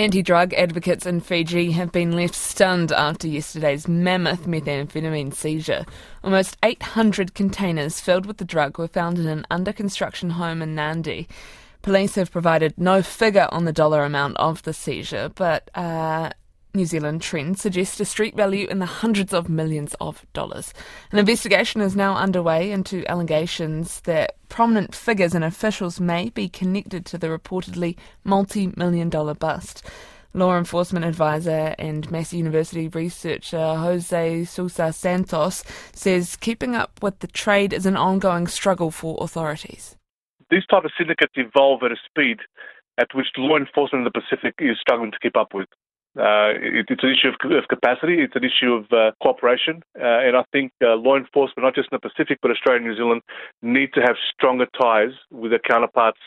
Anti drug advocates in Fiji have been left stunned after yesterday's mammoth methamphetamine seizure. Almost 800 containers filled with the drug were found in an under construction home in Nadi. Police have provided no figure on the dollar amount of the seizure, but uh, New Zealand trend suggests a street value in the hundreds of millions of dollars. An investigation is now underway into allegations that prominent figures and officials may be connected to the reportedly multi million dollar bust. Law enforcement advisor and Massey University researcher Jose Sousa Santos says keeping up with the trade is an ongoing struggle for authorities. These type of syndicates evolve at a speed at which law enforcement in the Pacific is struggling to keep up with. Uh, it, it's an issue of, of, capacity, it's an issue of uh, cooperation, uh, and I think uh, law enforcement, not just in the Pacific but Australia and New Zealand, need to have stronger ties with their counterparts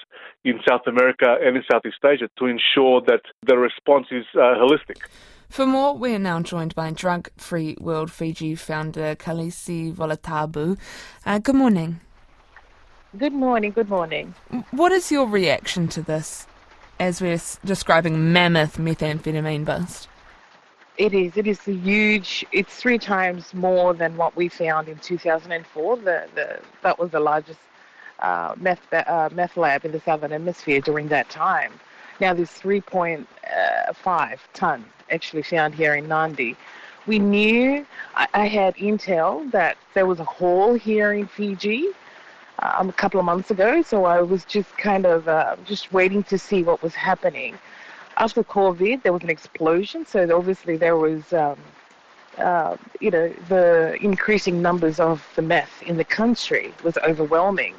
in South America and in Southeast Asia to ensure that the response is uh, holistic. For more, we are now joined by Drug Free World Fiji founder Kalesi Volatabu. Uh, good morning. Good morning, good morning. What is your reaction to this as we're describing mammoth methamphetamine bust? It is. It is a huge. It's three times more than what we found in 2004. The, the that was the largest uh, meth uh, meth lab in the southern hemisphere during that time. Now there's 3.5 uh, ton actually found here in Nadi. We knew. I, I had intel that there was a hole here in Fiji um, a couple of months ago. So I was just kind of uh, just waiting to see what was happening. After COVID, there was an explosion. So obviously there was, um, uh, you know, the increasing numbers of the meth in the country was overwhelming.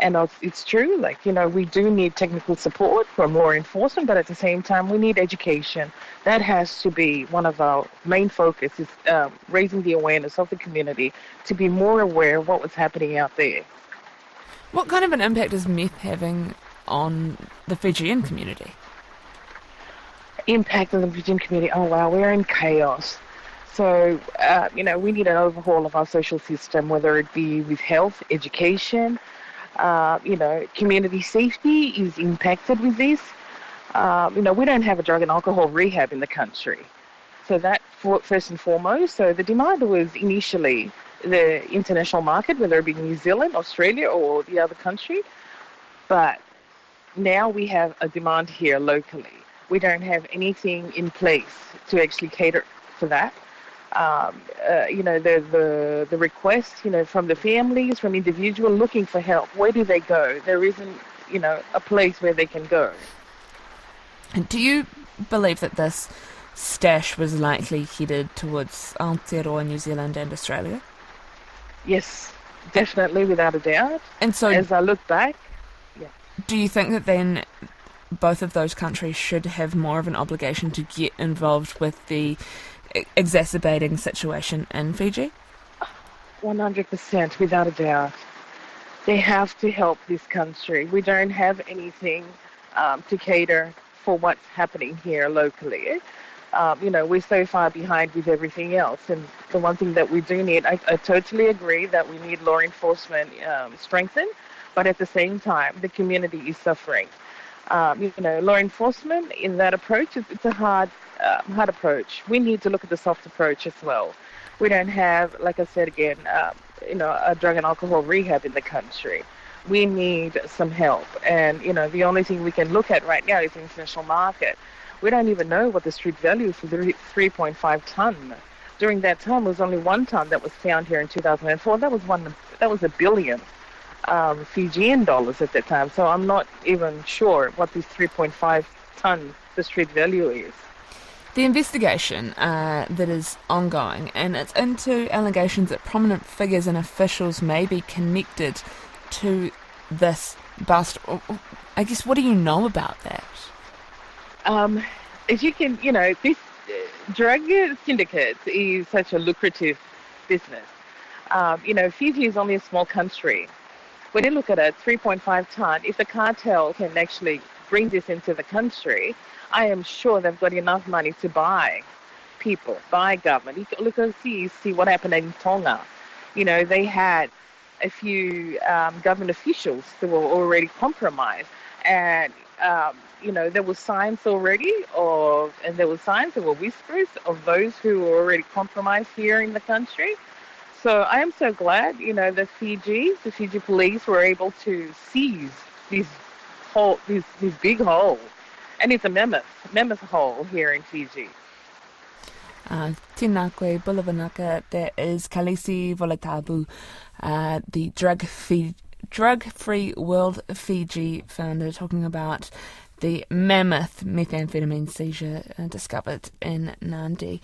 And it's true, like, you know, we do need technical support from law enforcement, but at the same time, we need education. That has to be one of our main focus is um, raising the awareness of the community to be more aware of what was happening out there. What kind of an impact is meth having on the Fijian community? Impact on the Fijian community? Oh wow, we're in chaos. So, uh, you know, we need an overhaul of our social system, whether it be with health, education, uh, you know, community safety is impacted with this. Uh, you know, we don't have a drug and alcohol rehab in the country. So that first and foremost. So the demand was initially the international market, whether it be New Zealand, Australia, or the other country. But now we have a demand here locally. We don't have anything in place to actually cater for that. Um, uh, you know, the, the, the requests, you know, from the families, from individuals looking for help, where do they go? There isn't, you know, a place where they can go. Do you believe that this stash was likely headed towards Aotearoa, New Zealand and Australia? Yes, definitely, without a doubt. And so, as I look back, yeah. Do you think that then both of those countries should have more of an obligation to get involved with the exacerbating situation in Fiji? 100%, without a doubt. They have to help this country. We don't have anything um, to cater for what's happening here locally um, you know, we're so far behind with everything else. And the one thing that we do need, I, I totally agree that we need law enforcement um, strengthened, but at the same time, the community is suffering. Um, you know, law enforcement in that approach, it's, it's a hard, uh, hard approach. We need to look at the soft approach as well. We don't have, like I said again, uh, you know, a drug and alcohol rehab in the country. We need some help, and you know, the only thing we can look at right now is the international market we don't even know what the street value for the 3.5 ton. During that time, it was only one ton that was found here in 2004. That was one. That was a billion um, Fijian dollars at that time. So I'm not even sure what this 3.5 ton the street value is. The investigation uh, that is ongoing, and it's into allegations that prominent figures and officials may be connected to this bust. I guess, what do you know about that? Um, as you can, you know, this uh, drug syndicates is such a lucrative business. Um, you know, Fiji is only a small country. When you look at it, 3.5 ton, if the cartel can actually bring this into the country, I am sure they've got enough money to buy people, buy government. You look and see, see what happened in Tonga. You know, they had a few um, government officials who were already compromised. And um, you know, there were signs already of, and there were signs, there were whispers of those who were already compromised here in the country. So I am so glad, you know, the Fiji, the Fiji police were able to seize this hole, this, this big hole. And it's a mammoth, mammoth hole here in Fiji. Uh, koe Bulavanaka, there is Kalesi Volatabu, uh, the drug free, drug free World Fiji founder, talking about the mammoth methamphetamine seizure uh, discovered in Nadi.